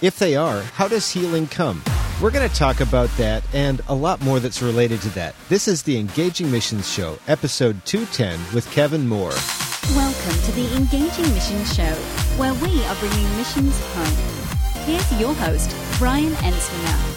if they are, how does healing come? We're going to talk about that and a lot more that's related to that. This is the Engaging Missions Show, episode 210 with Kevin Moore. Welcome to the Engaging Missions Show, where we are bringing missions home. Here's your host, Brian Ensminger.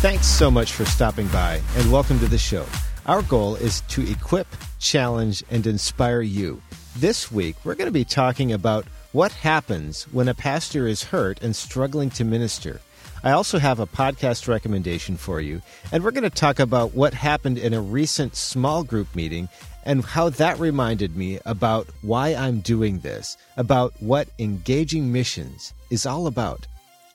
Thanks so much for stopping by and welcome to the show. Our goal is to equip, challenge, and inspire you. This week, we're going to be talking about what happens when a pastor is hurt and struggling to minister. I also have a podcast recommendation for you, and we're going to talk about what happened in a recent small group meeting and how that reminded me about why I'm doing this, about what engaging missions is all about.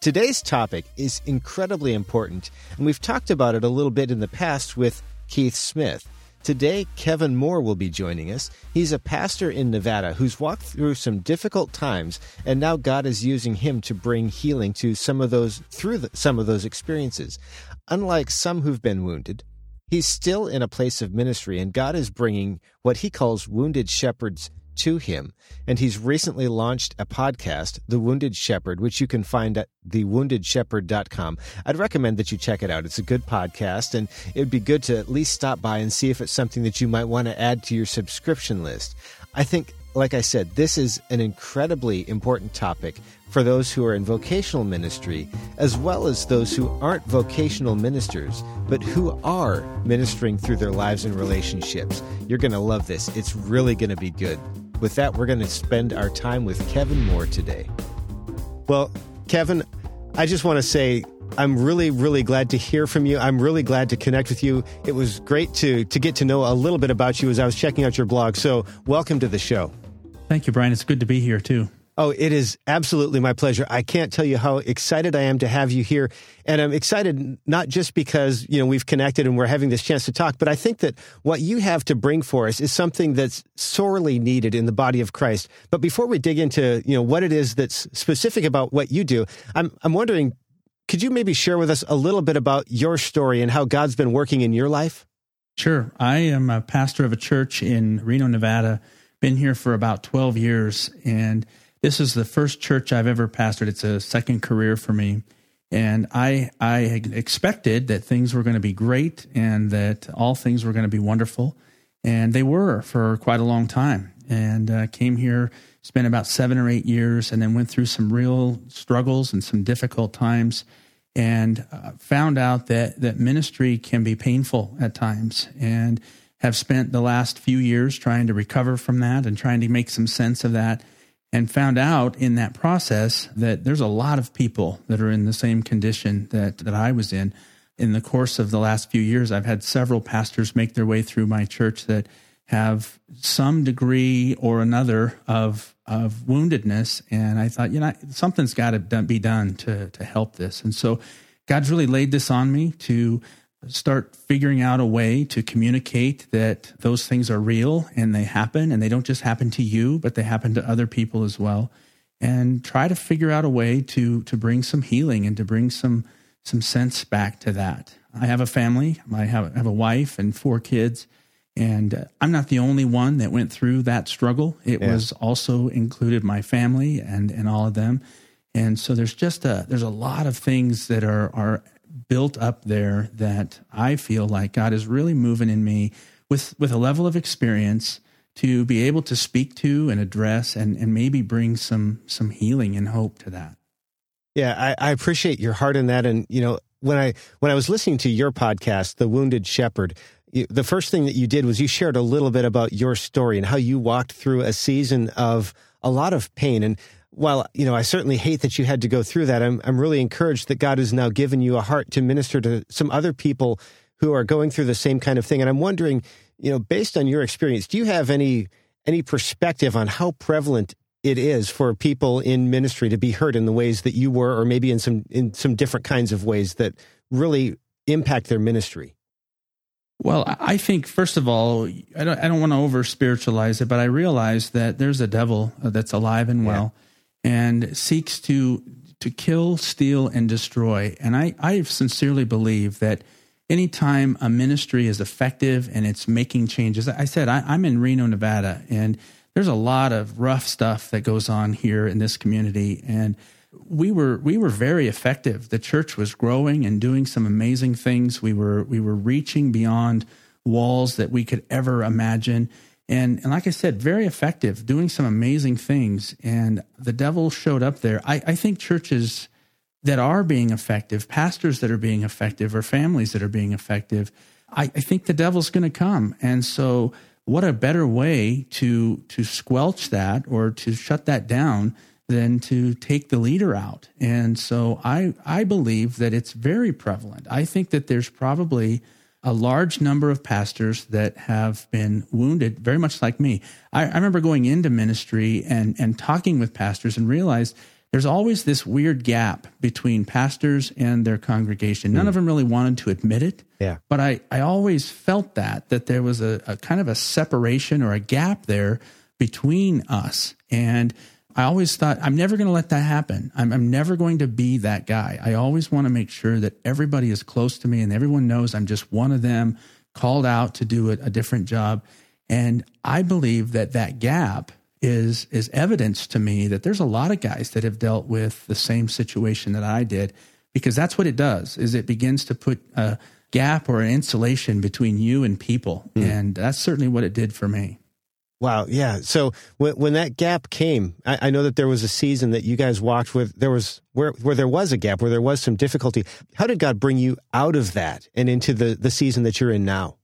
Today's topic is incredibly important, and we've talked about it a little bit in the past with Keith Smith. Today, Kevin Moore will be joining us. He's a pastor in Nevada who's walked through some difficult times, and now God is using him to bring healing to some of those through the, some of those experiences. Unlike some who've been wounded, he's still in a place of ministry, and God is bringing what he calls wounded shepherds to him. And he's recently launched a podcast, The Wounded Shepherd, which you can find at thewoundedshepherd.com. I'd recommend that you check it out. It's a good podcast, and it would be good to at least stop by and see if it's something that you might want to add to your subscription list. I think, like I said, this is an incredibly important topic for those who are in vocational ministry, as well as those who aren't vocational ministers, but who are ministering through their lives and relationships. You're going to love this. It's really going to be good. With that, we're going to spend our time with Kevin Moore today. Well, Kevin, I just want to say I'm really, really glad to hear from you. I'm really glad to connect with you. It was great to to get to know a little bit about you as I was checking out your blog. So, welcome to the show. Thank you, Brian. It's good to be here too. Oh, it is absolutely my pleasure. I can't tell you how excited I am to have you here. And I'm excited not just because, you know, we've connected and we're having this chance to talk, but I think that what you have to bring for us is something that's sorely needed in the body of Christ. But before we dig into, you know, what it is that's specific about what you do, I'm, I'm wondering, could you maybe share with us a little bit about your story and how God's been working in your life? Sure. I am a pastor of a church in Reno, Nevada. Been here for about 12 years and this is the first church I've ever pastored. It's a second career for me. And I, I expected that things were going to be great and that all things were going to be wonderful. And they were for quite a long time. And uh, came here, spent about seven or eight years, and then went through some real struggles and some difficult times. And uh, found out that, that ministry can be painful at times. And have spent the last few years trying to recover from that and trying to make some sense of that and found out in that process that there's a lot of people that are in the same condition that, that I was in. In the course of the last few years, I've had several pastors make their way through my church that have some degree or another of of woundedness, and I thought, you know, something's got to be done to to help this. And so, God's really laid this on me to start figuring out a way to communicate that those things are real and they happen and they don't just happen to you but they happen to other people as well. And try to figure out a way to to bring some healing and to bring some some sense back to that. I have a family. I have, I have a wife and four kids. And uh, i'm not the only one that went through that struggle. It yeah. was also included my family and and all of them. And so there's just a there's a lot of things that are are built up there that I feel like God is really moving in me with, with a level of experience to be able to speak to and address and, and maybe bring some some healing and hope to that. Yeah, I, I appreciate your heart in that. And, you know, when I when I was listening to your podcast, The Wounded Shepherd, the first thing that you did was you shared a little bit about your story and how you walked through a season of a lot of pain. And while you know I certainly hate that you had to go through that, I'm I'm really encouraged that God has now given you a heart to minister to some other people who are going through the same kind of thing. And I'm wondering, you know, based on your experience, do you have any any perspective on how prevalent it is for people in ministry to be hurt in the ways that you were, or maybe in some in some different kinds of ways that really impact their ministry? Well, I think first of all, I don't, I don't want to over spiritualize it, but I realize that there's a devil uh, that's alive and well, yeah. And seeks to to kill, steal, and destroy. And I I sincerely believe that anytime a ministry is effective and it's making changes, I said I, I'm in Reno, Nevada, and there's a lot of rough stuff that goes on here in this community, and we were we were very effective. The church was growing and doing some amazing things. We were we were reaching beyond walls that we could ever imagine. And and like I said, very effective, doing some amazing things. And the devil showed up there. I, I think churches that are being effective, pastors that are being effective, or families that are being effective, I, I think the devil's going to come. And so what a better way to to squelch that or to shut that down than to take the leader out. And so I, I believe that it's very prevalent. I think that there's probably a large number of pastors that have been wounded, very much like me. I, I remember going into ministry and, and talking with pastors and realized there's always this weird gap between pastors and their congregation. None mm. of them really wanted to admit it. Yeah. But I, I always felt that, that there was a, a kind of a separation or a gap there between us. And I always thought, I'm never going to let that happen. I'm, I'm never going to be that guy. I always want to make sure that everybody is close to me and everyone knows I'm just one of them called out to do a, a different job. And I believe that that gap is is evidence to me that there's a lot of guys that have dealt with the same situation that I did because that's what it does is it begins to put a gap or an insulation between you and people mm. and that's certainly what it did for me Wow. Yeah. So when, when that gap came, I, I, know that there was a season that you guys walked with, there was where, where there was a gap, where there was some difficulty. How did God bring you out of that and into the, the season that you're in now?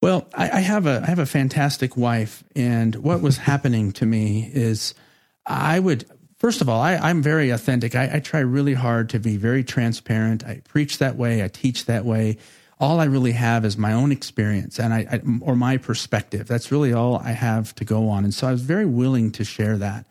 Well, I, I have a, I have a fantastic wife. And what was happening to me is I would, first of all, I, I'm very authentic. I, I try really hard to be very transparent. I preach that way. I teach that way all I really have is my own experience and I, I, or my perspective. That's really all I have to go on. And so I was very willing to share that.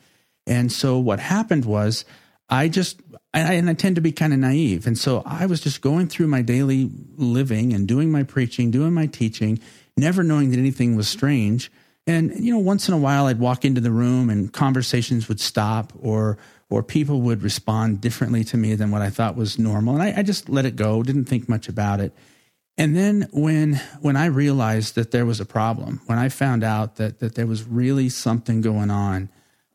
And so what happened was I just I, and I tend to be kind of naive. And so I was just going through my daily living and doing my preaching, doing my teaching, never knowing that anything was strange. And you know, once in a while I'd walk into the room and conversations would stop or or people would respond differently to me than what I thought was normal. And I, I just let it go, didn't think much about it. And then when when I realized that there was a problem, when I found out that that there was really something going on,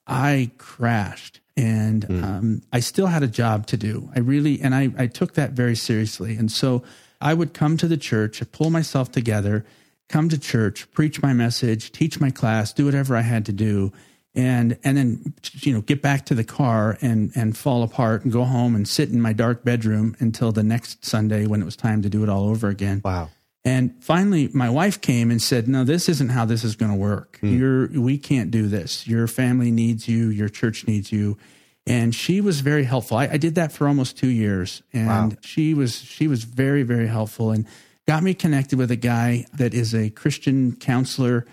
I crashed. And mm. um, I still had a job to do. I really and I, I took that very seriously. And so I would come to the church, pull myself together, come to church, preach my message, teach my class, do whatever I had to do and and then you know get back to the car and and fall apart and go home and sit in my dark bedroom until the next Sunday when it was time to do it all over again. Wow. And finally my wife came and said, "No, this isn't how this is going to work. Hmm. You're we can't do this. Your family needs you, your church needs you." And she was very helpful. I, I did that for almost 2 years and wow. she was she was very very helpful and got me connected with a guy that is a Christian counselor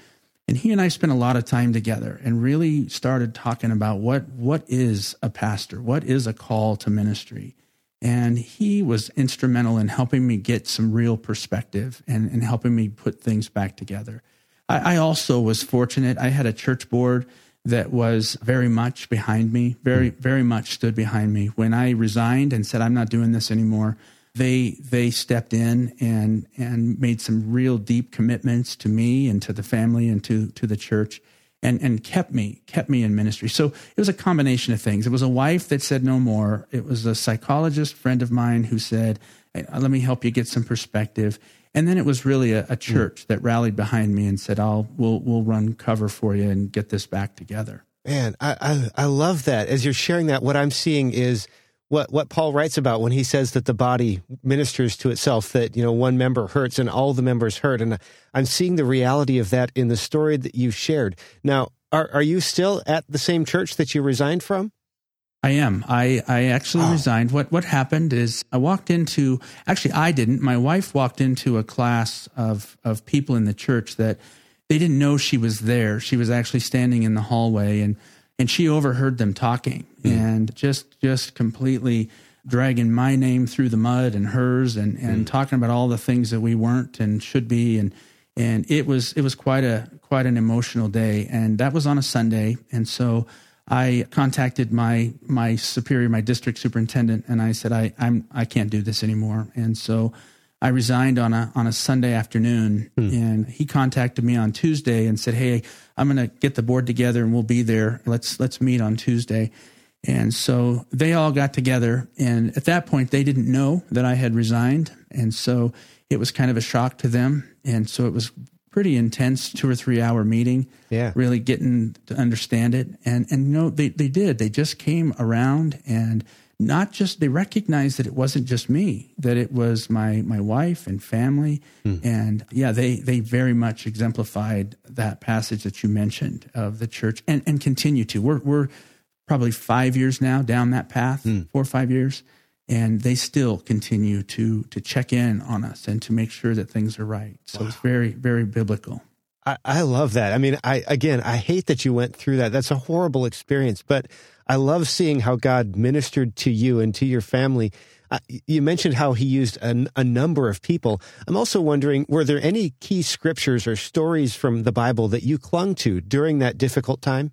and he and I spent a lot of time together and really started talking about what what is a pastor, what is a call to ministry. And he was instrumental in helping me get some real perspective and, and helping me put things back together. I, I also was fortunate. I had a church board that was very much behind me, very, very much stood behind me. When I resigned and said, I'm not doing this anymore, they they stepped in and and made some real deep commitments to me and to the family and to to the church and and kept me kept me in ministry. So it was a combination of things. It was a wife that said no more. It was a psychologist friend of mine who said hey, uh, let me help you get some perspective. And then it was really a, a church that rallied behind me and said i'll we'll we'll run cover for you and get this back together. Man I, I i love that. As you're sharing that what i'm seeing is what what Paul writes about when he says that the body ministers to itself that you know one member hurts and all the members hurt and I'm seeing the reality of that in the story that you shared. Now, are are you still at the same church that you resigned from? I am. I, I actually oh. resigned. What what happened is I walked into actually I didn't. My wife walked into a class of of people in the church that they didn't know she was there. She was actually standing in the hallway and and she overheard them talking mm. and just just completely dragging my name through the mud and hers and and mm. talking about all the things that we weren't and should be and and it was it was quite a quite an emotional day and that was on a Sunday and so I contacted my my superior my district superintendent and I said I I'm I can't do this anymore and so I resigned on a on a Sunday afternoon, hmm. and he contacted me on Tuesday and said, "Hey, I'm going to get the board together and we'll be there. Let's let's meet on Tuesday." And so they all got together, and at that point, they didn't know that I had resigned, and so it was kind of a shock to them, and so it was pretty intense two or three hour meeting. Yeah, really getting to understand it, and and you know they they did. They just came around and not just they recognized that it wasn't just me that it was my my wife and family hmm. and yeah they they very much exemplified that passage that you mentioned of the church and and continue to we're we're probably 5 years now down that path hmm. 4 or 5 years and they still continue to to check in on us and to make sure that things are right so wow. it's very very biblical I, I love that. I mean, I again, I hate that you went through that. That's a horrible experience, but I love seeing how God ministered to you and to your family. Uh, you mentioned how he used a, a, number of people. I'm also wondering, were there any key scriptures or stories from the Bible that you clung to during that difficult time?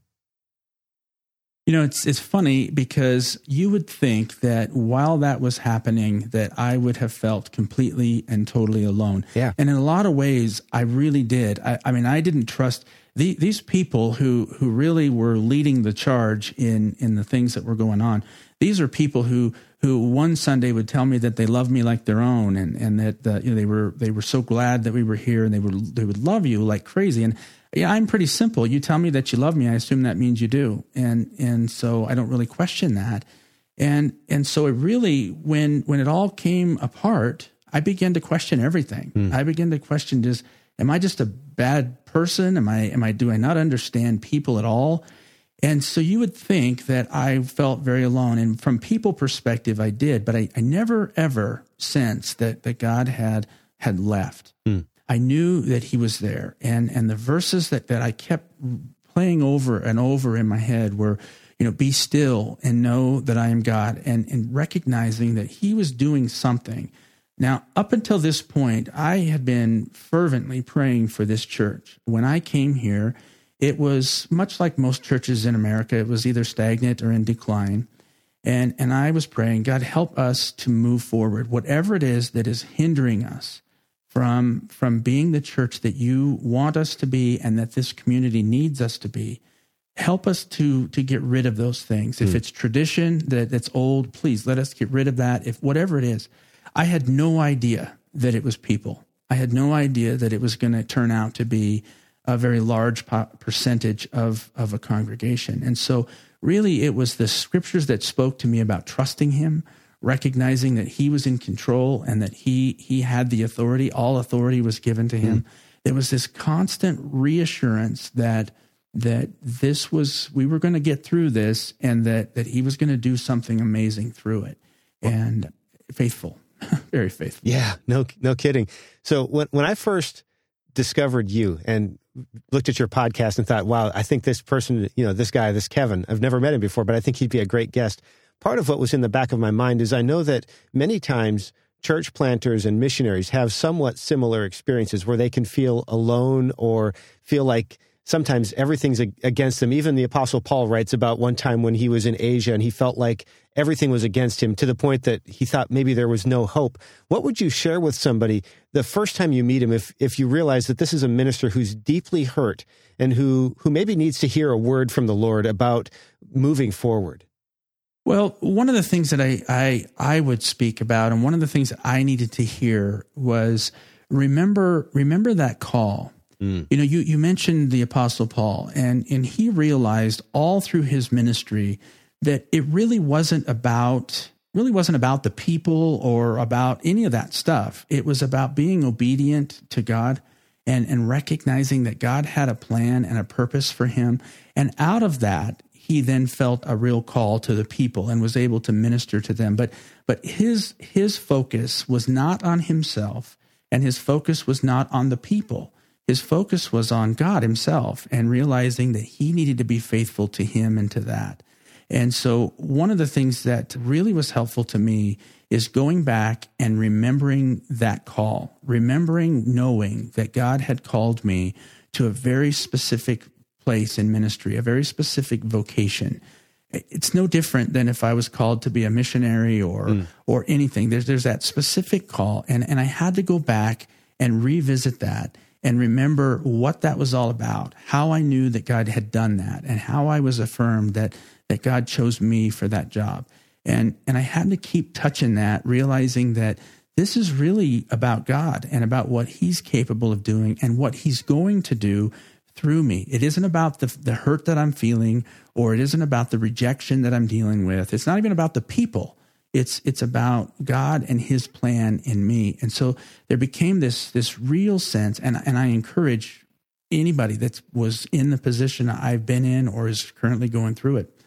You know, it's it's funny because you would think that while that was happening, that I would have felt completely and totally alone. Yeah. And in a lot of ways, I really did. I, I mean, I didn't trust the, these people who who really were leading the charge in in the things that were going on. These are people who who one Sunday would tell me that they loved me like their own, and and that uh, you know, they were they were so glad that we were here, and they would they would love you like crazy. And yeah, I'm pretty simple. You tell me that you love me, I assume that means you do, and and so I don't really question that. And and so it really when when it all came apart, I began to question everything. Mm. I began to question just am I just a bad person? Am I am I do I not understand people at all? And so you would think that I felt very alone. And from people perspective, I did, but I, I never ever sensed that that God had had left. Mm. I knew that he was there. And and the verses that, that I kept playing over and over in my head were, you know, be still and know that I am God and, and recognizing that he was doing something. Now, up until this point, I had been fervently praying for this church. When I came here, it was much like most churches in America, it was either stagnant or in decline. And, and I was praying, God, help us to move forward, whatever it is that is hindering us from from being the church that you want us to be and that this community needs us to be help us to to get rid of those things if hmm. it's tradition that that's old please let us get rid of that if whatever it is i had no idea that it was people. I had no idea that it was going to turn out to be a very large percentage of of a congregation. And so really it was the scriptures that spoke to me about trusting him recognizing that he was in control and that he he had the authority all authority was given to him. Mm. there was this constant reassurance that that this was we were going to get through this and that that he was going to do something amazing through it. And faithful very faithful. Yeah no no kidding. So when when i first discovered you and looked at your podcast and thought wow i think this person you know this guy this kevin i've never met him before but i think he'd be a great guest. Part of what was in the back of my mind is I know that many times church planters and missionaries have somewhat similar experiences where they can feel alone or feel like sometimes everything's against them. Even the Apostle Paul writes about one time when he was in Asia and he felt like everything was against him to the point that he thought maybe there was no hope. What would you share with somebody the first time you meet him if, if you realize that this is a minister who's deeply hurt and who, who maybe needs to hear a word from the Lord about moving forward? Well, one of the things that I, I I would speak about, and one of the things that I needed to hear was remember remember that call. Mm. You know, you you mentioned the Apostle Paul, and and he realized all through his ministry that it really wasn't about really wasn't about the people or about any of that stuff. It was about being obedient to God and, and recognizing that God had a plan and a purpose for him. And out of that, he then felt a real call to the people and was able to minister to them. But but his his focus was not on himself and his focus was not on the people. His focus was on God himself and realizing that he needed to be faithful to him and to that. And so one of the things that really was helpful to me is going back and remembering that call, remembering knowing that God had called me to a very specific place in ministry, a very specific vocation. It's no different than if I was called to be a missionary or mm. or anything. There's there's that specific call, and and I had to go back and revisit that and remember what that was all about, how I knew that God had done that, and how I was affirmed that that God chose me for that job. And, and I had to keep touching that, realizing that this is really about God and about what He's capable of doing and what He's going to do through me. It isn't about the, the hurt that I'm feeling or it isn't about the rejection that I'm dealing with. It's not even about the people. It's it's about God and his plan in me. And so there became this this real sense and and I encourage anybody that was in the position I've been in or is currently going through it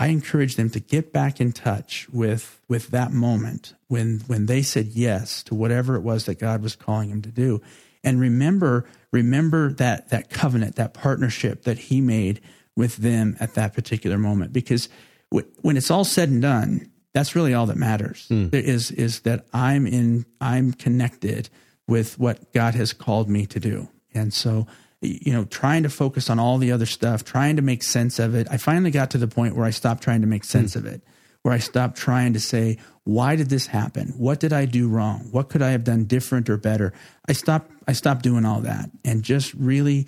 I encourage them to get back in touch with with that moment when when they said yes to whatever it was that God was calling them to do, and remember remember that that covenant, that partnership that He made with them at that particular moment. Because w- when it's all said and done, that's really all that matters. Mm. Is is that I'm in I'm connected with what God has called me to do, and so you know, trying to focus on all the other stuff, trying to make sense of it. I finally got to the point where I stopped trying to make sense mm. of it, where I stopped trying to say, why did this happen? What did I do wrong? What could I have done different or better? I stopped I stopped doing all that and just really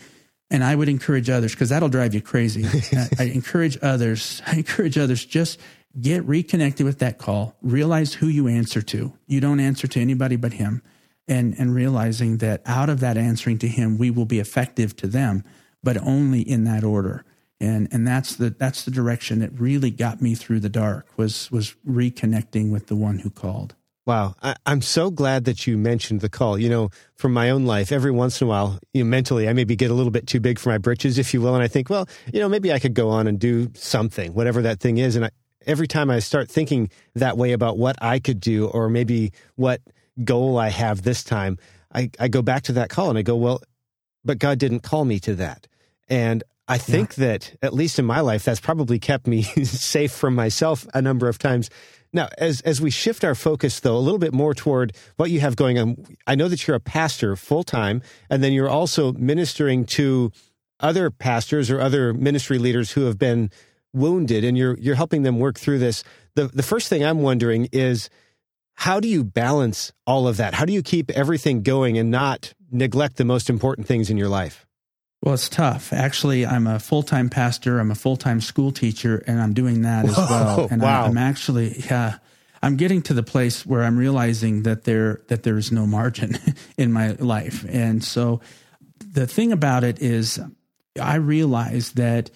and I would encourage others because that'll drive you crazy. I encourage others, I encourage others just get reconnected with that call, realize who you answer to. You don't answer to anybody but him and and realizing that out of that answering to him we will be effective to them but only in that order and and that's the that's the direction that really got me through the dark was was reconnecting with the one who called Wow, I, am so glad that you mentioned the call. You know, from my own life, every once in a while, you know, mentally, I maybe get a little bit too big for my britches, if you will, and I think, well, you know, maybe I could go on and do something, whatever that thing is. And I, every time I start thinking that way about what I could do, or maybe what goal I have this time, I, I go back to that call and I go, well, but God didn't call me to that. And I think yeah. that, at least in my life, that's probably kept me safe from myself a number of times. Now, as, as we shift our focus, though, a little bit more toward what you have going on, I know that you're a pastor full time, and then you're also ministering to other pastors or other ministry leaders who have been wounded, and you're, you're helping them work through this. The, the first thing I'm wondering is, how do you balance all of that? How do you keep everything going and not neglect the most important things in your life? Well, it's tough. Actually, I'm a full time pastor. I'm a full time school teacher, and I'm doing that as well. And wow. I'm, I'm actually, yeah, I'm getting to the place where I'm realizing that there that there is no margin in my life. And so, the thing about it is, I realize that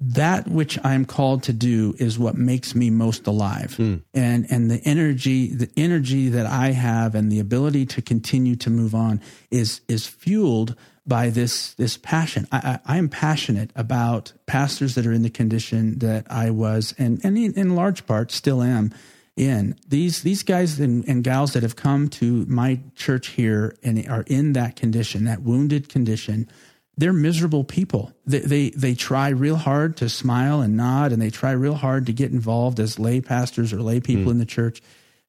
that which I'm called to do is what makes me most alive. Mm. And and the energy the energy that I have and the ability to continue to move on is is fueled by this this passion. I, I, I am passionate about pastors that are in the condition that I was and, and in, in large part still am in. These these guys and, and gals that have come to my church here and are in that condition, that wounded condition, they're miserable people. They, they, they try real hard to smile and nod, and they try real hard to get involved as lay pastors or lay people mm. in the church.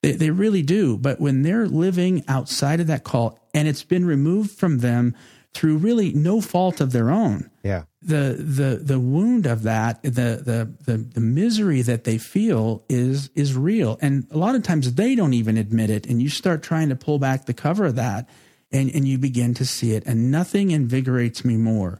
They, they really do. But when they're living outside of that call, and it's been removed from them through really no fault of their own, yeah, the the the wound of that, the the the, the misery that they feel is is real, and a lot of times they don't even admit it. And you start trying to pull back the cover of that and, and you begin to see it. And nothing invigorates me more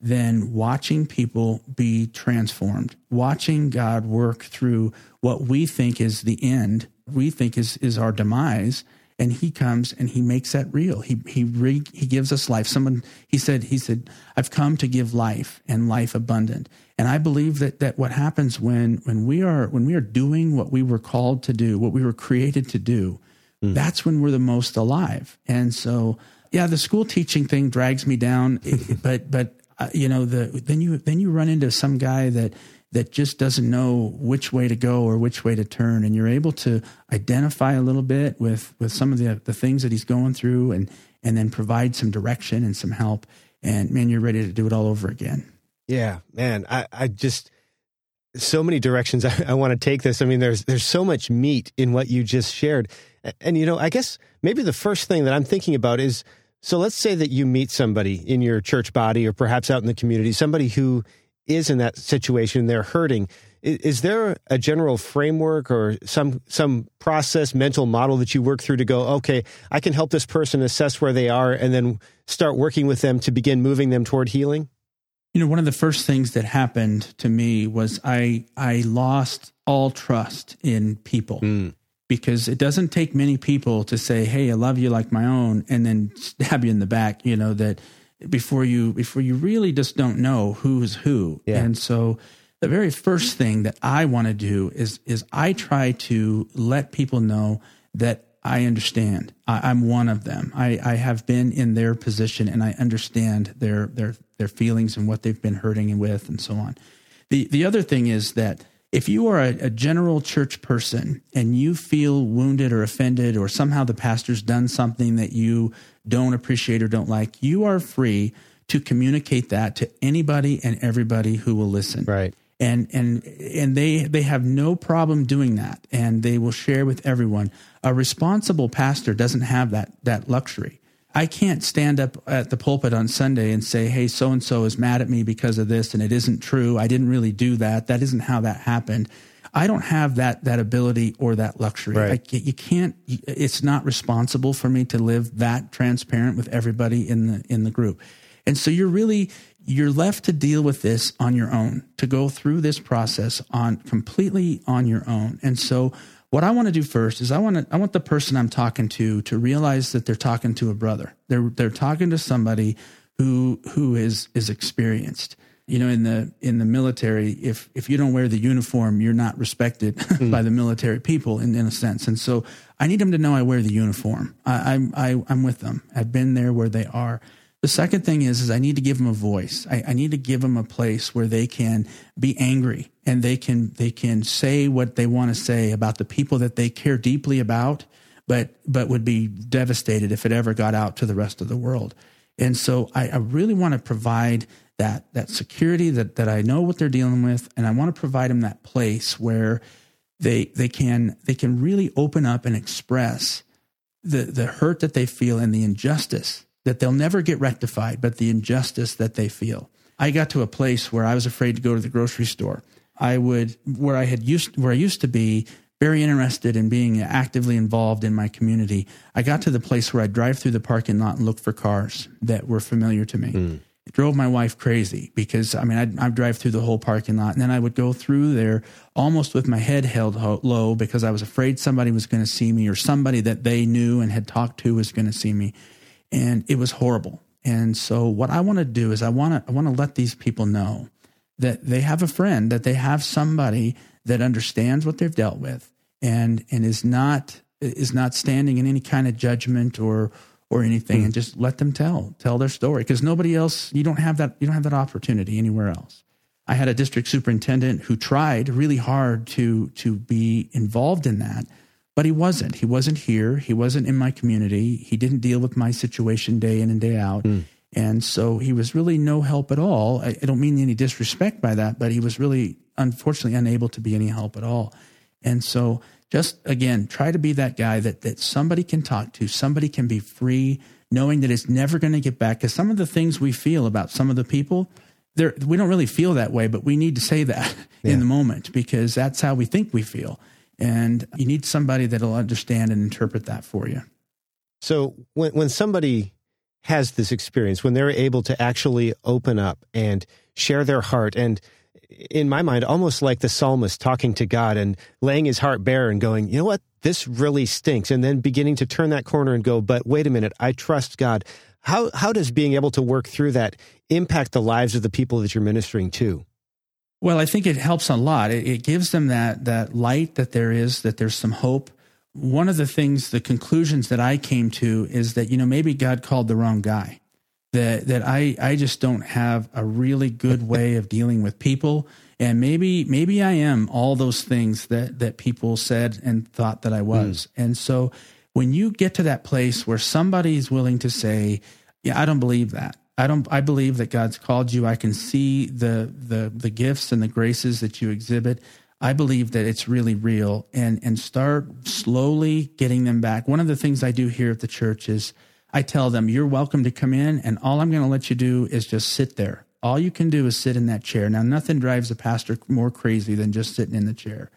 than watching people be transformed, watching God work through what we think is the end, we think is, is our demise, and he comes and he makes that real. He he re, he gives us life. Someone he said he said I've come to give life and life abundant. And I believe that that what happens when when we are when we are doing what we were called to do, what we were created to do, mm. that's when we're the most alive. And so yeah, the school teaching thing drags me down, but but uh, you know the then you then you run into some guy that that just doesn't know which way to go or which way to turn. And you're able to identify a little bit with with some of the the things that he's going through and and then provide some direction and some help. And man you're ready to do it all over again. Yeah man i i just so many directions I, I want to take this. I mean there's there's so much meat in what you just shared and, you know i guess maybe the first thing that i'm thinking about is so let's say that you meet somebody in your church body or perhaps out in the community somebody who is in that situation, they're hurting. Is, is there a general framework or some some process, mental model that you work through to go, okay, I can help this person assess where they are, and then start working with them to begin moving them toward healing? You know, one of the first things that happened to me was I I lost all trust in people. Mm because it doesn't take many people to say, "Hey, I love you like my own," and then stab you in the back. You know that before you before you really just don't know who's who. Yeah. And so the very first thing that I want to do is is I try to let people know that I understand. I, am one of them. I, I have been in their position and I understand their their their feelings and what they've been hurting and with and so on. The the other thing is that if you are a, a, general church person and you feel wounded or offended or somehow the pastor's done something that you don't appreciate or don't like, you are free to communicate that to anybody and everybody who will listen. Right. And and and they they have no problem doing that and they will share with everyone. A responsible pastor doesn't have that that luxury. I can't stand up at the pulpit on Sunday and say, hey, so and so is mad at me because of this, and it isn't true. I didn't really do that. That isn't how that happened. I don't have that that ability or that luxury. Right. I, you can't. It's not responsible for me to live that transparent with everybody in the in the group, and so you're really you're left to deal with this on your own, to go through this process on completely on your own, and so what I want to do first is I want to I want the person I'm talking to to realize that they're talking to a brother. They're they're talking to somebody who who is is experienced. You know, in the in the military, if if you don't wear the uniform, you're not respected mm. by the military people in, in a sense. And so I need them to know I wear the uniform. I, I, I I'm with them. I've been there where they are. The second thing is, is I need to give them a voice. I, I, need to give them a place where they can be angry and they can they can say what they want to say about the people that they care deeply about, but but would be devastated if it ever got out to the rest of the world. And so I, I really want to provide that that security that that I know what they're dealing with, and I want to provide them that place where they they can they can really open up and express the the hurt that they feel and the injustice that they'll never get rectified, but the injustice that they feel. I got to a place where I was afraid to go to the grocery store. I would where I had used where I used to be very interested in being actively involved in my community. I got to the place where I'd drive through the parking lot and look for cars that were familiar to me. Mm. It drove my wife crazy because I mean I'd, I'd, drive through the whole parking lot and then I would go through there almost with my head held ho- low because I was afraid somebody was going to see me or somebody that they knew and had talked to was going to see me and it was horrible. And so what I want to do is I want to I want to let these people know that they have a friend, that they have somebody that understands what they've dealt with and and is not is not standing in any kind of judgment or or anything mm. and just let them tell tell their story because nobody else you don't have that you don't have that opportunity anywhere else. I had a district superintendent who tried really hard to to be involved in that but he wasn't. He wasn't here. He wasn't in my community. He didn't deal with my situation day in and day out. Mm. And so he was really no help at all. I, I, don't mean any disrespect by that, but he was really, unfortunately, unable to be any help at all. And so just again, try to be that guy that, that somebody can talk to, somebody can be free, knowing that it's never going to get back. Because some of the things we feel about some of the people, we don't really feel that way, but we need to say that yeah. in the moment because that's how we think we feel. And you need somebody that'll understand and interpret that for you. So when when somebody has this experience, when they're able to actually open up and share their heart and in my mind, almost like the psalmist talking to God and laying his heart bare and going, you know what, this really stinks. And then beginning to turn that corner and go, but wait a minute, I trust God. How, how does being able to work through that impact the lives of the people that you're ministering to? Well, I think it helps a lot. It, it gives them that, that light that there is, that there's some hope. One of the things, the conclusions that I came to is that, you know, maybe God called the wrong guy that that I I just don't have a really good way of dealing with people and maybe maybe I am all those things that that people said and thought that I hmm. was. Mm. And so when you get to that place where somebody is willing to say, "Yeah, I don't believe that. I don't I believe that God's called you. I can see the the the gifts and the graces that you exhibit. I believe that it's really real and and start slowly getting them back. One of the things I do here at the church is I tell them, you're welcome to come in, and all I'm going to let you do is just sit there. All you can do is sit in that chair. Now, nothing drives a pastor more crazy than just sitting in the chair.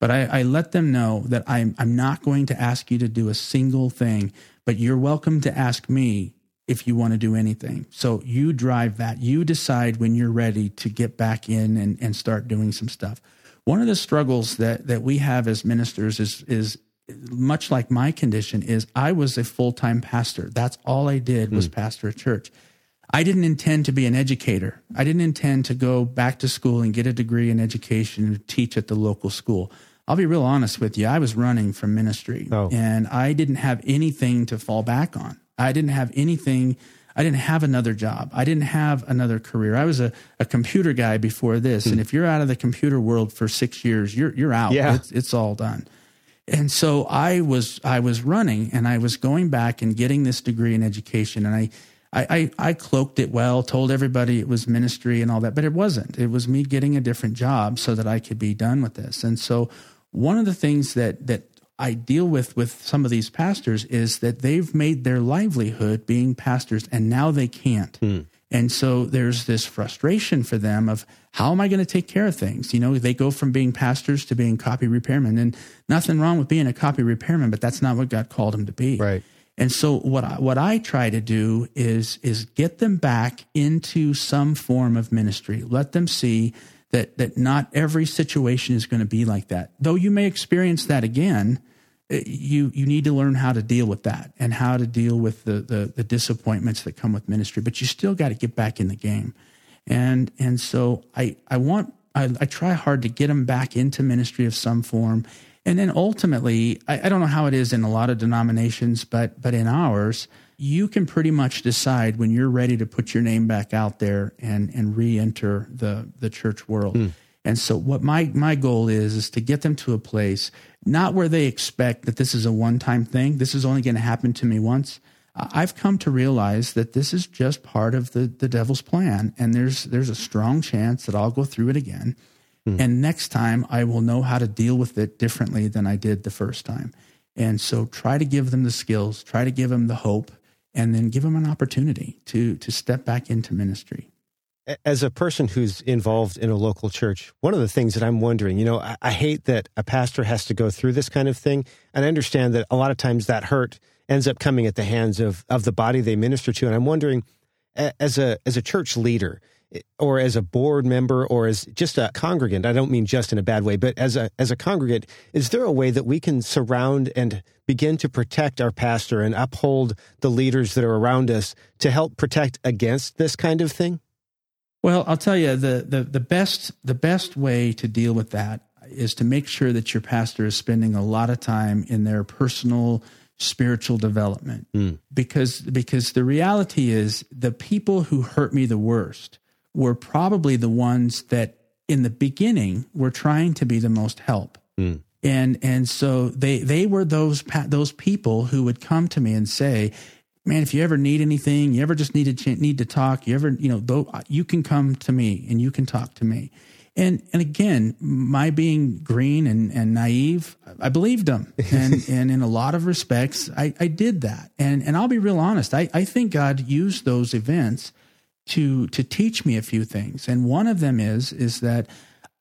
But I, I let them know that I'm, I'm not going to ask you to do a single thing, but you're welcome to ask me if you want to do anything. So you drive that. You decide when you're ready to get back in and, and start doing some stuff. One of the struggles that, that we have as ministers is, is much like my condition is I was a full-time pastor. That's all I did was mm. pastor a church. I didn't intend to be an educator. I didn't intend to go back to school and get a degree in education and teach at the local school. I'll be real honest with you. I was running from ministry oh. and I didn't have anything to fall back on. I didn't have anything. I didn't have another job. I didn't have another career. I was a, a computer guy before this. Mm. And if you're out of the computer world for six years, you're, you're out. Yeah. It's, it's all done. And so I was I was running and I was going back and getting this degree in education and I I, I, I cloaked it well, told everybody it was ministry and all that, but it wasn't. It was me getting a different job so that I could be done with this. And so one of the things that that I deal with with some of these pastors is that they've made their livelihood being pastors and now they can't. Hmm. And so there's this frustration for them of how am I going to take care of things? You know, they go from being pastors to being copy repairmen and nothing wrong with being a copy repairman, but that's not what God called them to be. Right. And so what I, what I try to do is is get them back into some form of ministry. Let them see that that not every situation is going to be like that. Though you may experience that again, you you need to learn how to deal with that and how to deal with the the, the disappointments that come with ministry. But you still got to get back in the game, and and so I I want I, I, try hard to get them back into ministry of some form, and then ultimately I, I don't know how it is in a lot of denominations, but but in ours you can pretty much decide when you're ready to put your name back out there and and re-enter the the church world. Mm. And so what my my goal is is to get them to a place not where they expect that this is a one-time thing. This is only going to happen to me once. I've come to realize that this is just part of the the devil's plan and there's there's a strong chance that I'll go through it again. Mm. And next time I will know how to deal with it differently than I did the first time. And so try to give them the skills, try to give them the hope and then give them an opportunity to to step back into ministry as a person who's involved in a local church, one of the things that I'm wondering, you know, I, I, hate that a pastor has to go through this kind of thing. And I understand that a lot of times that hurt ends up coming at the hands of, of the body they minister to. And I'm wondering, as a, as a church leader, eh, or as a board member or as just a congregant, I don't mean just in a bad way, but as a, as a congregant, is there a way that we can surround and begin to protect our pastor and uphold the leaders that are around us to help protect against this kind of thing? Well, I'll tell you the, the, the best the best way to deal with that is to make sure that your pastor is spending a lot of time in their personal spiritual development. Mm. Because because the reality is the people who hurt me the worst were probably the ones that in the beginning were trying to be the most help. Mm. And and so they they were those those people who would come to me and say, man, if you ever need anything, you ever just need to need to talk, you ever, you know, though uh, you can come to me and you can talk to me. And and again, my being green and, and naive, I believed them. And and in a lot of respects, I, I did that. And and I'll be real honest, I, I think God used those events to to teach me a few things. And one of them is is that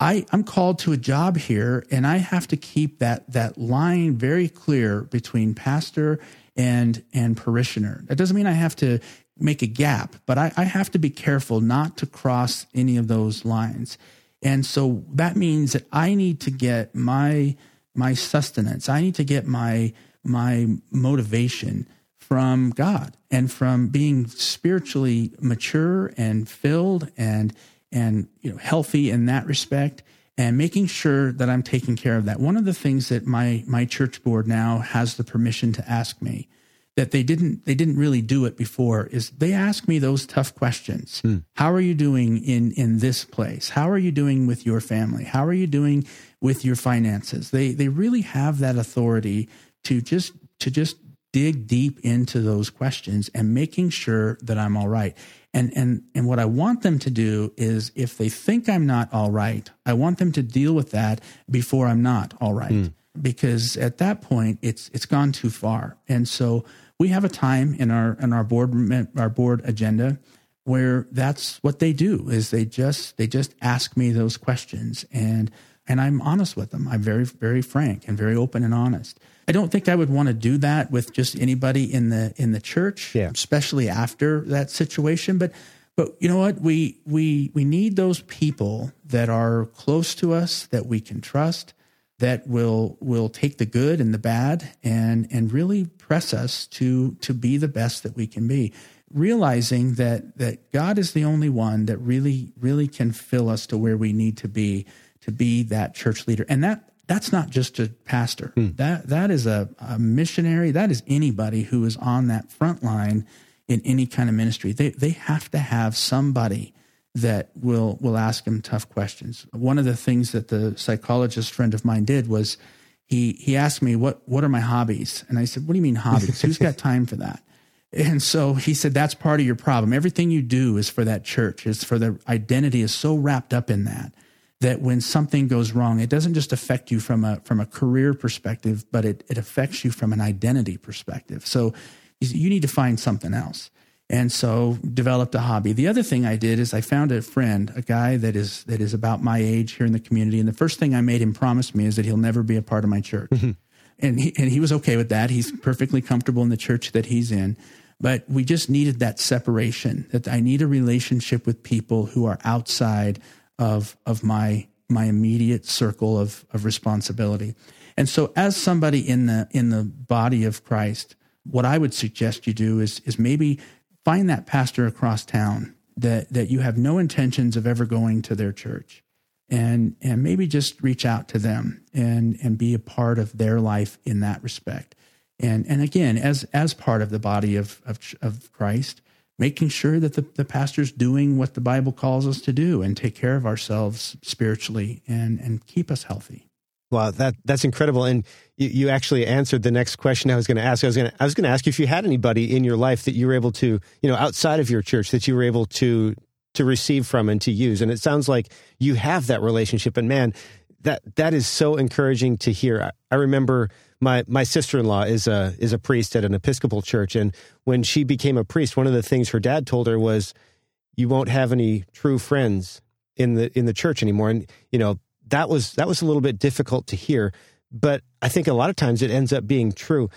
I, I'm called to a job here and I have to keep that that line very clear between pastor and and and parishioner. That doesn't mean I have to make a gap, but I, I have to be careful not to cross any of those lines. And so that means that I need to get my my sustenance. I need to get my my motivation from God and from being spiritually mature and filled and and you know healthy in that respect and making sure that I'm taking care of that. One of the things that my my church board now has the permission to ask me that they didn't they didn't really do it before is they ask me those tough questions. Hmm. How are you doing in in this place? How are you doing with your family? How are you doing with your finances? They they really have that authority to just to just dig deep into those questions and making sure that I'm all right. And and and what I want them to do is if they think I'm not all right, I want them to deal with that before I'm not all right. Mm. Because at that point it's it's gone too far. And so we have a time in our in our board our board agenda where that's what they do is they just they just ask me those questions and and I'm honest with them. I'm very very frank and very open and honest. I don't think I would want to do that with just anybody in the in the church, yeah. especially after that situation. But but you know what? We we we need those people that are close to us that we can trust that will will take the good and the bad and and really press us to to be the best that we can be realizing that that God is the only one that really really can fill us to where we need to be to be that church leader and that that's not just a pastor hmm. that that is a, a missionary that is anybody who is on that front line in any kind of ministry they they have to have somebody that will will ask him tough questions. One of the things that the psychologist friend of mine did was he he asked me what what are my hobbies, and I said, "What do you mean hobbies? Who's got time for that?" And so he said, "That's part of your problem. Everything you do is for that church. Is for the identity is so wrapped up in that." That when something goes wrong, it doesn't just affect you from a from a career perspective, but it, it affects you from an identity perspective. So you need to find something else and so developed a hobby. The other thing I did is I found a friend, a guy that is that is about my age here in the community, and the first thing I made him promise me is that he'll never be a part of my church. Mm-hmm. And he, and he was okay with that. He's perfectly comfortable in the church that he's in. But we just needed that separation. That I need a relationship with people who are outside of of my my immediate circle of of responsibility. And so as somebody in the in the body of Christ, what I would suggest you do is is maybe find that pastor across town that that you have no intentions of ever going to their church and and maybe just reach out to them and and be a part of their life in that respect and and again as as part of the body of of, of Christ making sure that the, the pastor's doing what the Bible calls us to do and take care of ourselves spiritually and and keep us healthy Wow, that that's incredible. And you, you actually answered the next question I was going to ask. I was going to I was going to ask you if you had anybody in your life that you were able to, you know, outside of your church that you were able to to receive from and to use. And it sounds like you have that relationship. And man, that that is so encouraging to hear. I, I remember my my sister in law is a is a priest at an Episcopal church, and when she became a priest, one of the things her dad told her was, "You won't have any true friends in the in the church anymore." And you know that was that was a little bit difficult to hear, but I think a lot of times it ends up being true.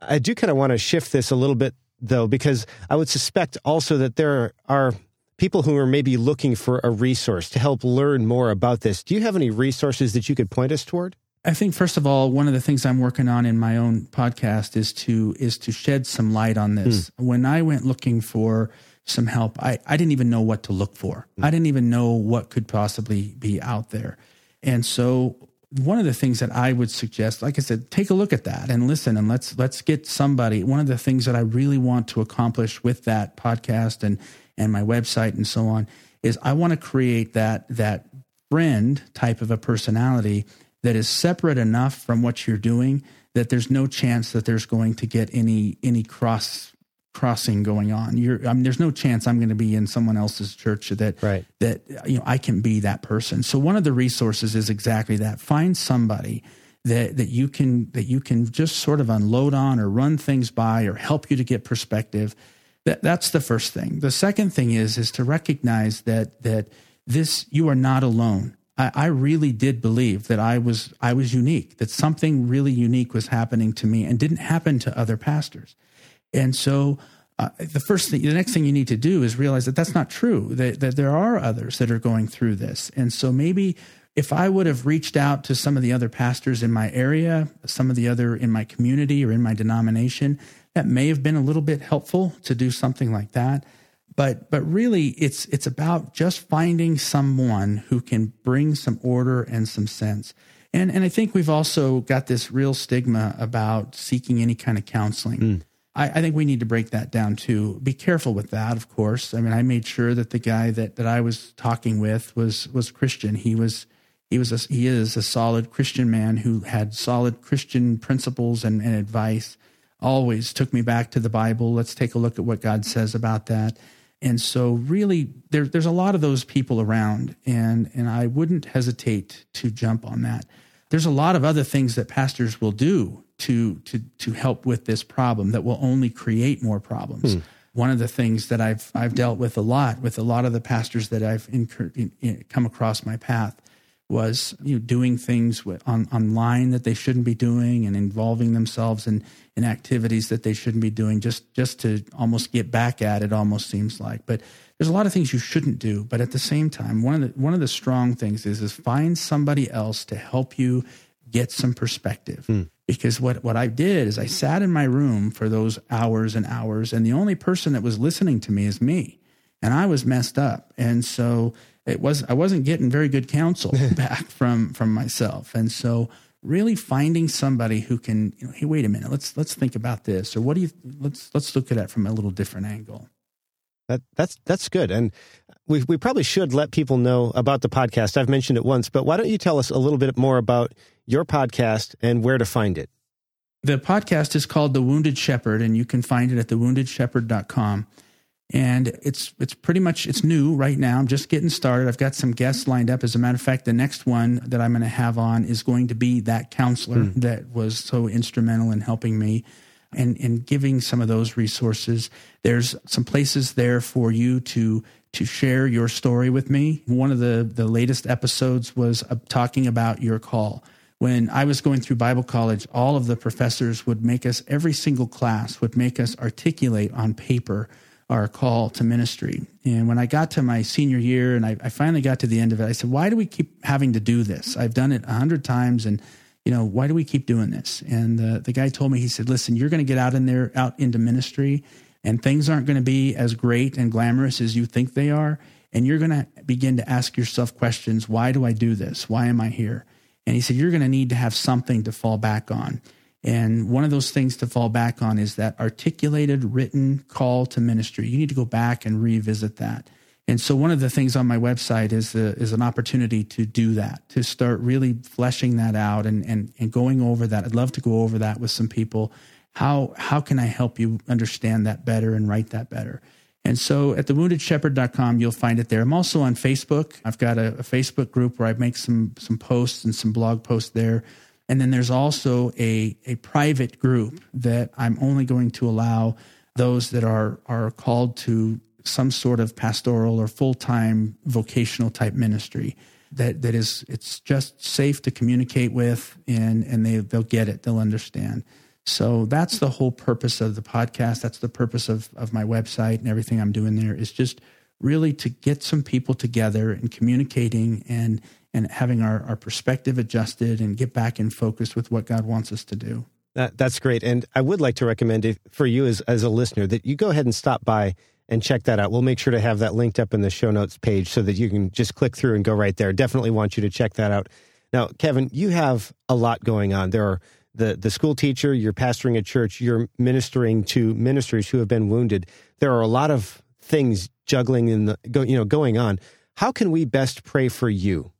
I do kind of want to shift this a little bit though, because I would suspect also that there are people who are maybe looking for a resource to help learn more about this. Do you have any resources that you could point us toward? I think first of all, one of the things I'm working on in my own podcast is to is to shed some light on this. Mm. When I went looking for some help, I, I didn't even know what to look for. Mm. I didn't even know what could possibly be out there. And so one of the things that I would suggest, like I said, take a look at that and listen and let's let's get somebody. One of the things that I really want to accomplish with that podcast and and my website and so on is I want to create that that friend type of a personality that is separate enough from what you're doing that there's no chance that there's going to get any any cross crossing going on. You're, I mean, there's no chance I'm going to be in someone else's church that right. that you know I can be that person. So one of the resources is exactly that. Find somebody that that you can that you can just sort of unload on or run things by or help you to get perspective. That that's the first thing. The second thing is is to recognize that that this you are not alone. I, I really did believe that I was I was unique, that something really unique was happening to me and didn't happen to other pastors. And so uh, the first thing, the next thing you need to do is realize that that's not true. That that there are others that are going through this, and so maybe if I would have reached out to some of the other pastors in my area, some of the other in my community or in my denomination, that may have been a little bit helpful to do something like that. But but really it's it's about just finding someone who can bring some order and some sense. And and I think we've also got this real stigma about seeking any kind of counseling. Mm. I, I, think we need to break that down too. Be careful with that, of course. I mean, I made sure that the guy that, that I was talking with was was Christian. He was he was a, he is a solid Christian man who had solid Christian principles and, and advice. Always took me back to the Bible. Let's take a look at what God says about that. And so, really, there, there's a lot of those people around, and and I wouldn't hesitate to jump on that. There's a lot of other things that pastors will do to to to help with this problem that will only create more problems. Hmm. One of the things that I've I've dealt with a lot with a lot of the pastors that I've incur- in, in, come across my path was you know, doing things on online that they shouldn't be doing and involving themselves in, in activities that they shouldn't be doing just just to almost get back at it almost seems like. But there's a lot of things you shouldn't do but at the same time one of the one of the strong things is is find somebody else to help you get some perspective. Mm. because what what I did is I sat in my room for those hours and hours and the only person that was listening to me is me. And I was messed up. And so it was I wasn't getting very good counsel back from from myself, and so really finding somebody who can, you know, hey, wait a minute, let's let's think about this, or what do you let's let's look at it from a little different angle. That that's that's good, and we we probably should let people know about the podcast. I've mentioned it once, but why don't you tell us a little bit more about your podcast and where to find it? The podcast is called The Wounded Shepherd, and you can find it at thewoundedshepherd.com and it's it's pretty much it's new right now. I'm just getting started. I've got some guests lined up. As a matter of fact, the next one that I'm going to have on is going to be that counselor mm. that was so instrumental in helping me and and giving some of those resources. There's some places there for you to to share your story with me. One of the the latest episodes was uh, talking about your call. When I was going through Bible college, all of the professors would make us every single class would make us articulate on paper our call to ministry. And when I got to my senior year and I, I, finally got to the end of it, I said, why do we keep having to do this? I've done it a hundred times and you know, why do we keep doing this? And the, the guy told me, he said, listen, you're going to get out in there, out into ministry and things aren't going to be as great and glamorous as you think they are. And you're going to begin to ask yourself questions. Why do I do this? Why am I here? And he said, you're going to need to have something to fall back on. And one of those things to fall back on is that articulated written call to ministry. You need to go back and revisit that. And so one of the things on my website is is an opportunity to do that, to start really fleshing that out and, and, and going over that. I'd love to go over that with some people. How, how can I help you understand that better and write that better? And so at thewoundedshepherd.com, you'll find it there. I'm also on Facebook. I've got a, a Facebook group where I make some, some posts and some blog posts there and then there's also a, a private group that I'm only going to allow those that are, are called to some sort of pastoral or full time vocational type ministry. That, that is, it's just safe to communicate with and, and they, they'll get it, they'll understand. So that's the whole purpose of the podcast. That's the purpose of, of my website and everything I'm doing there is just really to get some people together and communicating and and having our, our perspective adjusted and get back in focus with what God wants us to do. That, that's great. And I would like to recommend for you as, as a listener that you go ahead and stop by and check that out. We'll make sure to have that linked up in the show notes page so that you can just click through and go right there. Definitely want you to check that out. Now, Kevin, you have a lot going on. There are the, the school teacher, you're pastoring a church, you're ministering to ministers who have been wounded. There are a lot of things juggling in the, you know, going on. How can we best pray for you?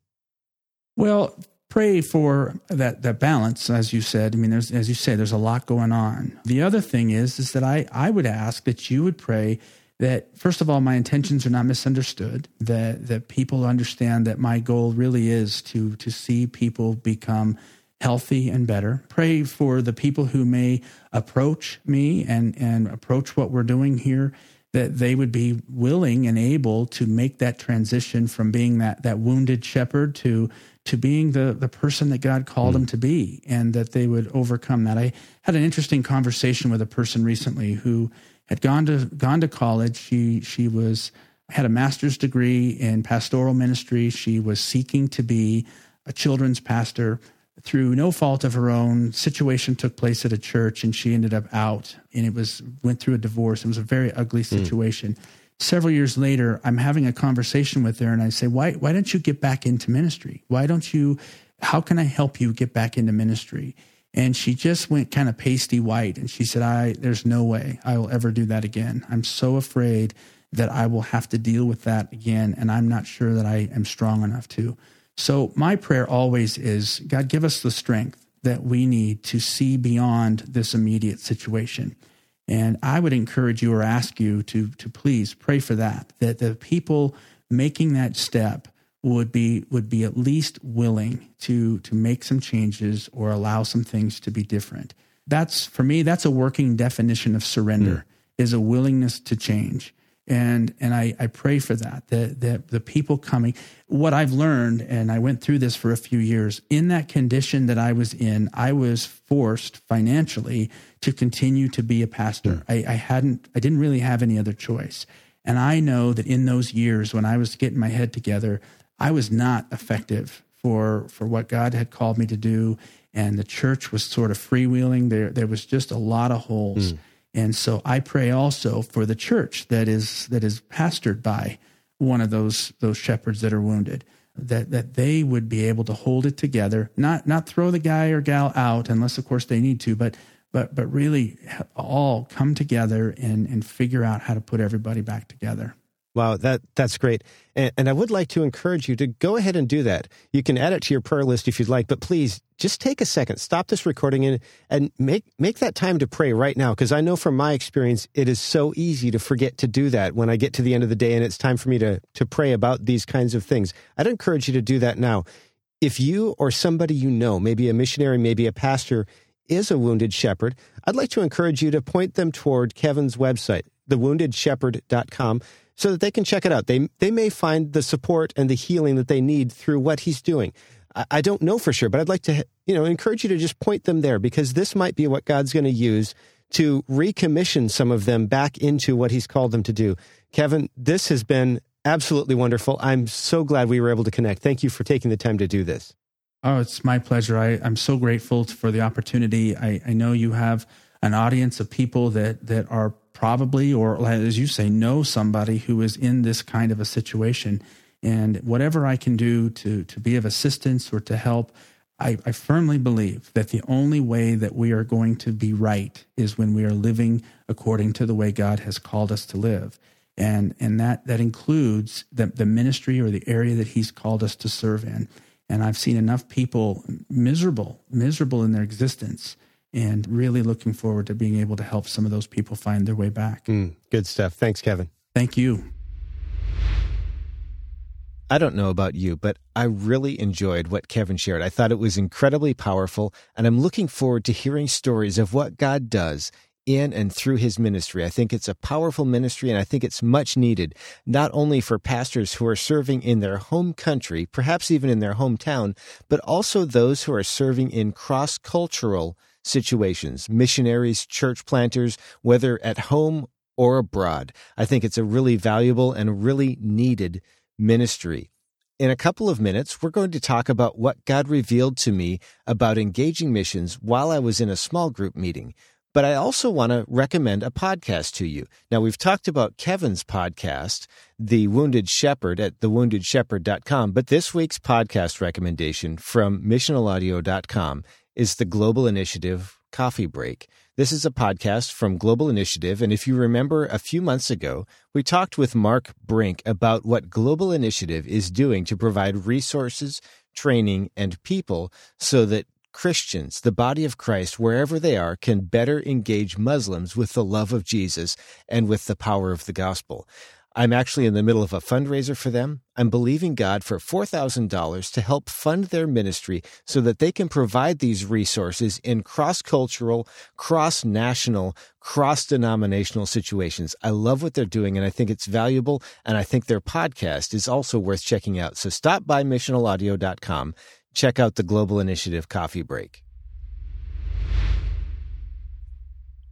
Well, pray for that that balance, as you said. I mean, there's as you say, there's a lot going on. The other thing is, is that I I would ask that you would pray that first of all, my intentions are not misunderstood. That that people understand that my goal really is to to see people become healthy and better. Pray for the people who may approach me and and approach what we're doing here that they would be willing and able to make that transition from being that that wounded shepherd to to being the the person that God called mm. them to be and that they would overcome that. I had an interesting conversation with a person recently who had gone to gone to college. She she was had a master's degree in pastoral ministry. She was seeking to be a children's pastor. Through no fault of her own, situation took place at a church, and she ended up out. And it was went through a divorce. It was a very ugly hmm. situation. Mm. Several years later, I'm having a conversation with her, and I say, "Why why don't you get back into ministry? Why don't you? How can I help you get back into ministry?" And she just went kind of pasty white, and she said, "I there's no way I will ever do that again. I'm so afraid." that I will have to deal with that again, and I'm not sure that I am strong enough to. So, my prayer always is God, give us the strength that we need to see beyond this immediate situation. And I would encourage you or ask you to, to please pray for that, that the people making that step would be would be at least willing to to make some changes or allow some things to be different. That's for me, that's a working definition of surrender, mm. is a willingness to change and and I, I pray for that that the, the people coming what i've learned and i went through this for a few years in that condition that i was in i was forced financially to continue to be a pastor. Mm. I, I hadn't i didn't really have any other choice. And i know that in those years when i was getting my head together i was not effective for for what god had called me to do. And the church was sort of freewheeling. There there was just a lot of holes. Mm and so I pray also for the church that is that is pastored by one of those those shepherds that are wounded that that they would be able to hold it together not not throw the guy or gal out unless of course they need to but but but really all come together and and figure out how to put everybody back together Wow, that that's great. And, and, I would like to encourage you to go ahead and do that. You can add it to your prayer list if you'd like, but please just take a second, stop this recording and and make make that time to pray right now because I know from my experience it is so easy to forget to do that when I get to the end of the day and it's time for me to to pray about these kinds of things. I'd encourage you to do that now. If you or somebody you know, maybe a missionary, maybe a pastor, is a wounded shepherd, I'd like to encourage you to point them toward Kevin's website, thewoundedshepherd.com so that they can check it out. They, they may find the support and the healing that they need through what he's doing. I, don't know for sure, but I'd like to, you know, encourage you to just point them there because this might be what God's going to use to recommission some of them back into what he's called them to do. Kevin, this has been absolutely wonderful. I'm so glad we were able to connect. Thank you for taking the time to do this. Oh, it's my pleasure. I, am so grateful for the opportunity. I, I know you have an audience of people that that are probably, or as you say, know somebody who is in this kind of a situation. And whatever I can do to, to be of assistance or to help, I, I firmly believe that the only way that we are going to be right is when we are living according to the way God has called us to live. And, and that, that includes the, the ministry or the area that He's called us to serve in. And I've seen enough people miserable, miserable in their existence and really looking forward to being able to help some of those people find their way back. Mm, good stuff. Thanks, Kevin. Thank you. I don't know about you, but I really enjoyed what Kevin shared. I thought it was incredibly powerful, and I'm looking forward to hearing stories of what God does in and through his ministry. I think it's a powerful ministry and I think it's much needed, not only for pastors who are serving in their home country, perhaps even in their hometown, but also those who are serving in cross cultural situations, missionaries, church planters, whether at home or abroad. I think it's a really valuable and really needed ministry. In a couple of minutes, we're going to talk about what God revealed to me about engaging missions while I was in a small group meeting. But I also want to recommend a podcast to you. Now, we've talked about Kevin's podcast, The Wounded Shepherd, at thewoundedshepherd.com, but this week's podcast recommendation from missionalaudio.com is the Global Initiative Coffee Break. This is a podcast from Global Initiative, and if you remember a few months ago, we talked with Mark Brink about what Global Initiative is doing to provide resources, training, and people so that Christians, the body of Christ, wherever they are, can better engage Muslims with the love of Jesus and with the power of the gospel. I'm actually in the middle of a fundraiser for them. I'm believing God for $4,000 to help fund their ministry so that they can provide these resources in cross cultural, cross national, cross denominational situations. I love what they're doing and I think it's valuable. And I think their podcast is also worth checking out. So stop by missionalaudio.com. Check out the Global Initiative Coffee Break.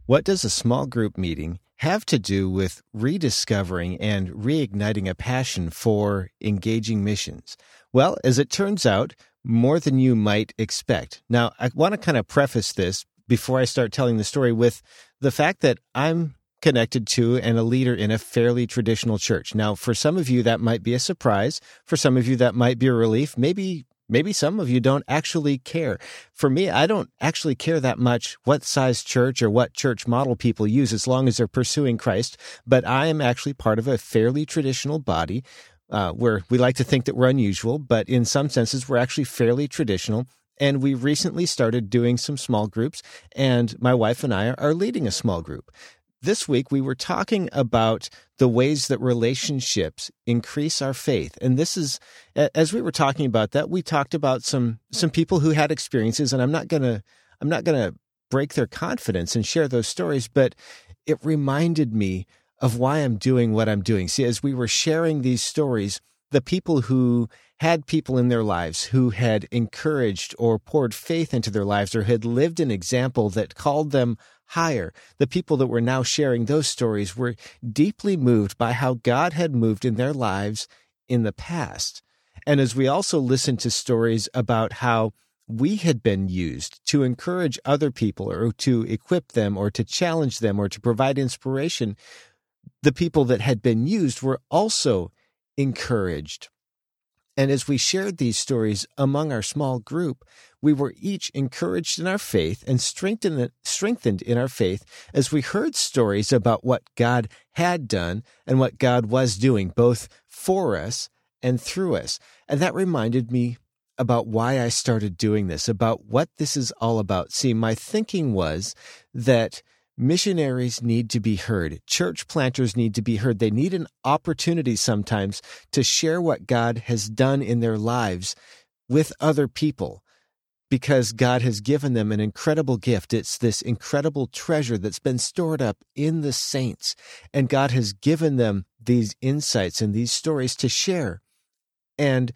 What does a small group meeting have to do with rediscovering and reigniting a passion for engaging missions. Well, as it turns out, more than you might expect. Now, I want to kind of preface this before I start telling the story with the fact that I'm connected to and a leader in a fairly traditional church. Now, for some of you, that might be a surprise. For some of you, that might be a relief. Maybe maybe some of you don't actually care. For me, I don't actually care that much what size church or what church model people use as long as they're pursuing Christ. But I am actually part of a fairly traditional body uh, where we like to think that we're unusual, but in some senses, we're actually fairly traditional. And we recently started doing some small groups, and my wife and I are leading a small group. This week, we were talking about the ways that relationships increase our faith. And this is, as we were talking about that, we talked about some, some people who had experiences, and I'm not going to, I'm not going to break their confidence and share those stories, but it reminded me of why I'm doing what I'm doing. See, as we were sharing these stories, the people who had people in their lives who had encouraged or poured faith into their lives or had lived an example that called them higher. The people that were now sharing those stories were deeply moved by how God had moved in their lives in the past. And as we also listened to stories about how we had been used to encourage other people or to equip them or to challenge them or to provide inspiration, the people that had been used were also encouraged. And as we shared these stories among our small group, we were each encouraged in our faith and strengthened, in our faith as we heard stories about what God had done and what God was doing, both for us and through us. And that reminded me about why I started doing this, about what this is all about. See, my thinking was that missionaries need to be heard. Church planters need to be heard. They need an opportunity sometimes to share what God has done in their lives with other people because God has given them an incredible gift. It's this incredible treasure that's been stored up in the saints. And God has given them these insights and these stories to share. And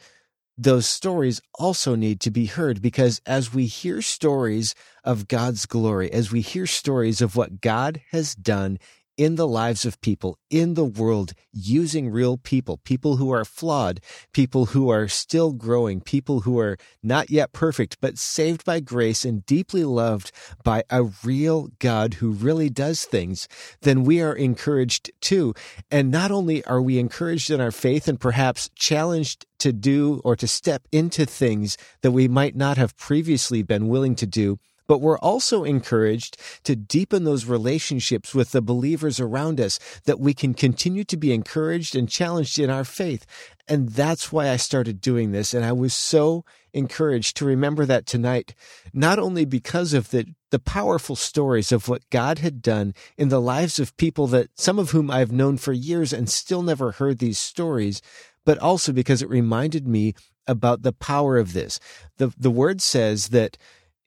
those stories also need to be heard because as we hear stories of God's glory, as we hear stories of what God has done in the lives of people in the world using real people, people who are flawed, people who are still growing, people who are not yet perfect, but saved by grace and deeply loved by a real God who really does things, then we are encouraged too. And not only are we encouraged in our faith and perhaps challenged to do or to step into things that we might not have previously been willing to do, but we're also encouraged to deepen those relationships with the believers around us that we can continue to be encouraged and challenged in our faith. And that's why I started doing this. And I was so encouraged to remember that tonight, not only because of the, the powerful stories of what God had done in the lives of people that some of whom I've known for years and still never heard these stories, but also because it reminded me about the power of this. The, the word says that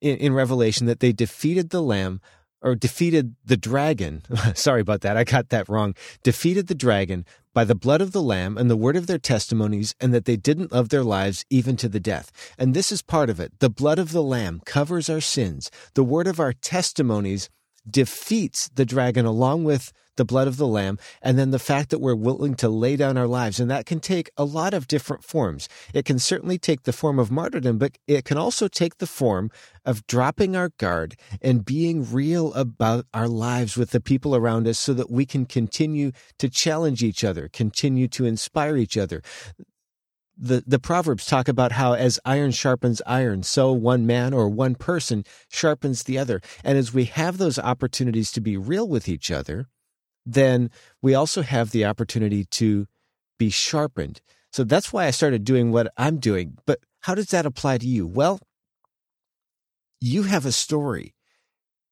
in, in Revelation that they defeated the Lamb or defeated the dragon. Sorry about that. I got that wrong. Defeated the dragon by the blood of the Lamb and the word of their testimonies, and that they didn't love their lives even to the death. And this is part of it. The blood of the Lamb covers our sins. The word of our testimonies defeats the dragon along with the blood of the Lamb, and then the fact that we're willing to lay down our lives. And that can take a lot of different forms. It can certainly take the form of martyrdom, but it can also take the form of dropping our guard and being real about our lives with the people around us so that we can continue to challenge each other, continue to inspire each other the, the Proverbs talk about how as iron sharpens iron, so one man or one person sharpens the other. And as we have those opportunities to be real with each other, then we also have the opportunity to be sharpened. So that's why I started doing what I'm doing. But how does that apply to you? Well, you have a story.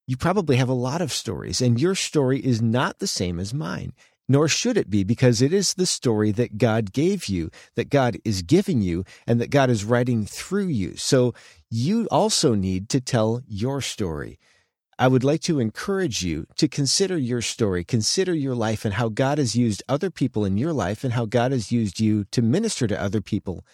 You probably have a lot of stories, and your story is not the same as mine nor should it be, because it is the story that God gave you, that God is giving you, and that God is writing through you. So you also need to tell your story. I would like to encourage you to consider your story, consider your life and how God has used other people in your life and how God has used you to minister to other people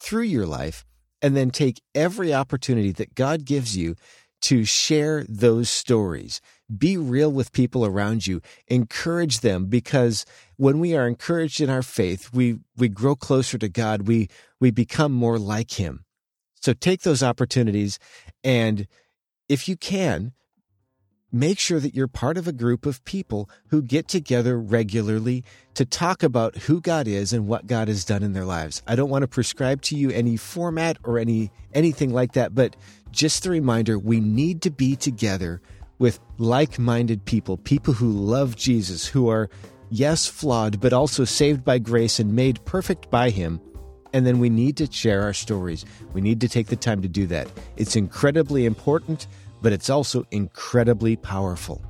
through your life, and then take every opportunity that God gives you to share those stories Be real with people around you. Encourage them because when we are encouraged in our faith, we, we grow closer to God. We, we become more like Him. So take those opportunities and if you can, make sure that you're part of a group of people who get together regularly to talk about who God is and what God has done in their lives. I don't want to prescribe to you any format or any anything like that, but just a reminder, we need to be together with like-minded people, people who love Jesus, who are yes, flawed, but also saved by grace and made perfect by him. And then we need to share our stories. We need to take the time to do that. It's incredibly important but it's also incredibly powerful.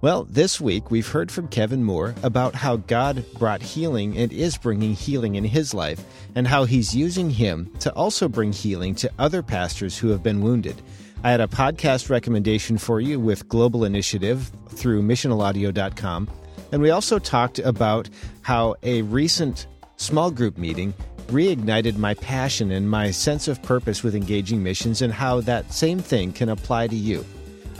Well, this week we've heard from Kevin Moore about how God brought healing and is bringing healing in his life, and how he's using him to also bring healing to other pastors who have been wounded. I had a podcast recommendation for you with Global Initiative through missionalaudio.com, and we also talked about how a recent small group meeting reignited my passion and my sense of purpose with engaging missions and how that same thing can apply to you.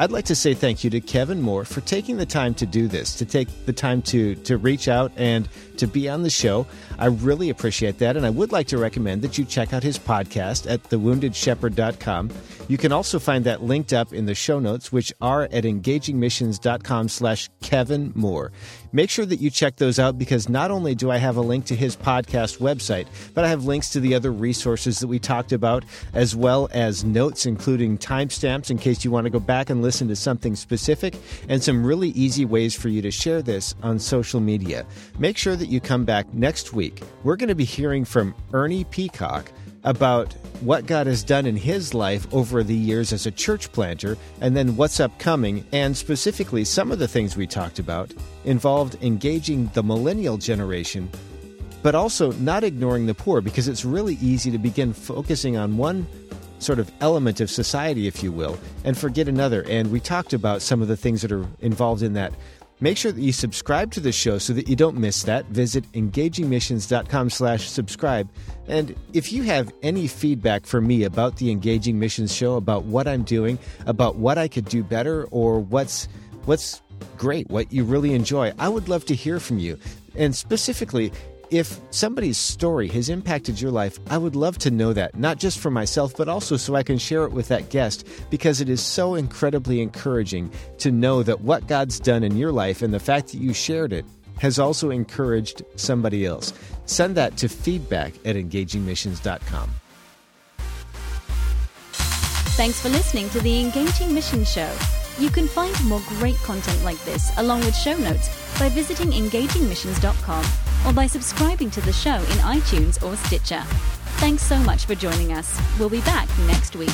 I'd like to say thank you to Kevin Moore for taking the time to do this, to take the time to, to reach out and to be on the show. I really appreciate that. And I would like to recommend that you check out his podcast at thewoundedshepherd.com. You can also find that linked up in the show notes, which are at engagingmissions.com slash Kevin Moore. Make sure that you check those out because not only do I have a link to his podcast website, but I have links to the other resources that we talked about, as well as notes, including timestamps in case you want to go back and listen to something specific, and some really easy ways for you to share this on social media. Make sure that you come back next week. We're going to be hearing from Ernie Peacock about what God has done in his life over the years as a church planter, and then what's upcoming, and specifically some of the things we talked about involved engaging the millennial generation, but also not ignoring the poor, because it's really easy to begin focusing on one sort of element of society, if you will, and forget another. And we talked about some of the things that are involved in that. Make sure that you subscribe to the show so that you don't miss that. Visit engagingmissions.com slash subscribe. And if you have any feedback for me about the Engaging Missions show, about what I'm doing, about what I could do better, or what's what's great, what you really enjoy, I would love to hear from you. And specifically, if somebody's story has impacted your life, I would love to know that, not just for myself, but also so I can share it with that guest, because it is so incredibly encouraging to know that what God's done in your life and the fact that you shared it has also encouraged somebody else. Send that to feedback at engagingmissions.com. Thanks for listening to the Engaging Mission Show. You can find more great content like this, along with show notes, by visiting engagingmissions.com or by subscribing to the show in iTunes or Stitcher. Thanks so much for joining us. We'll be back next week.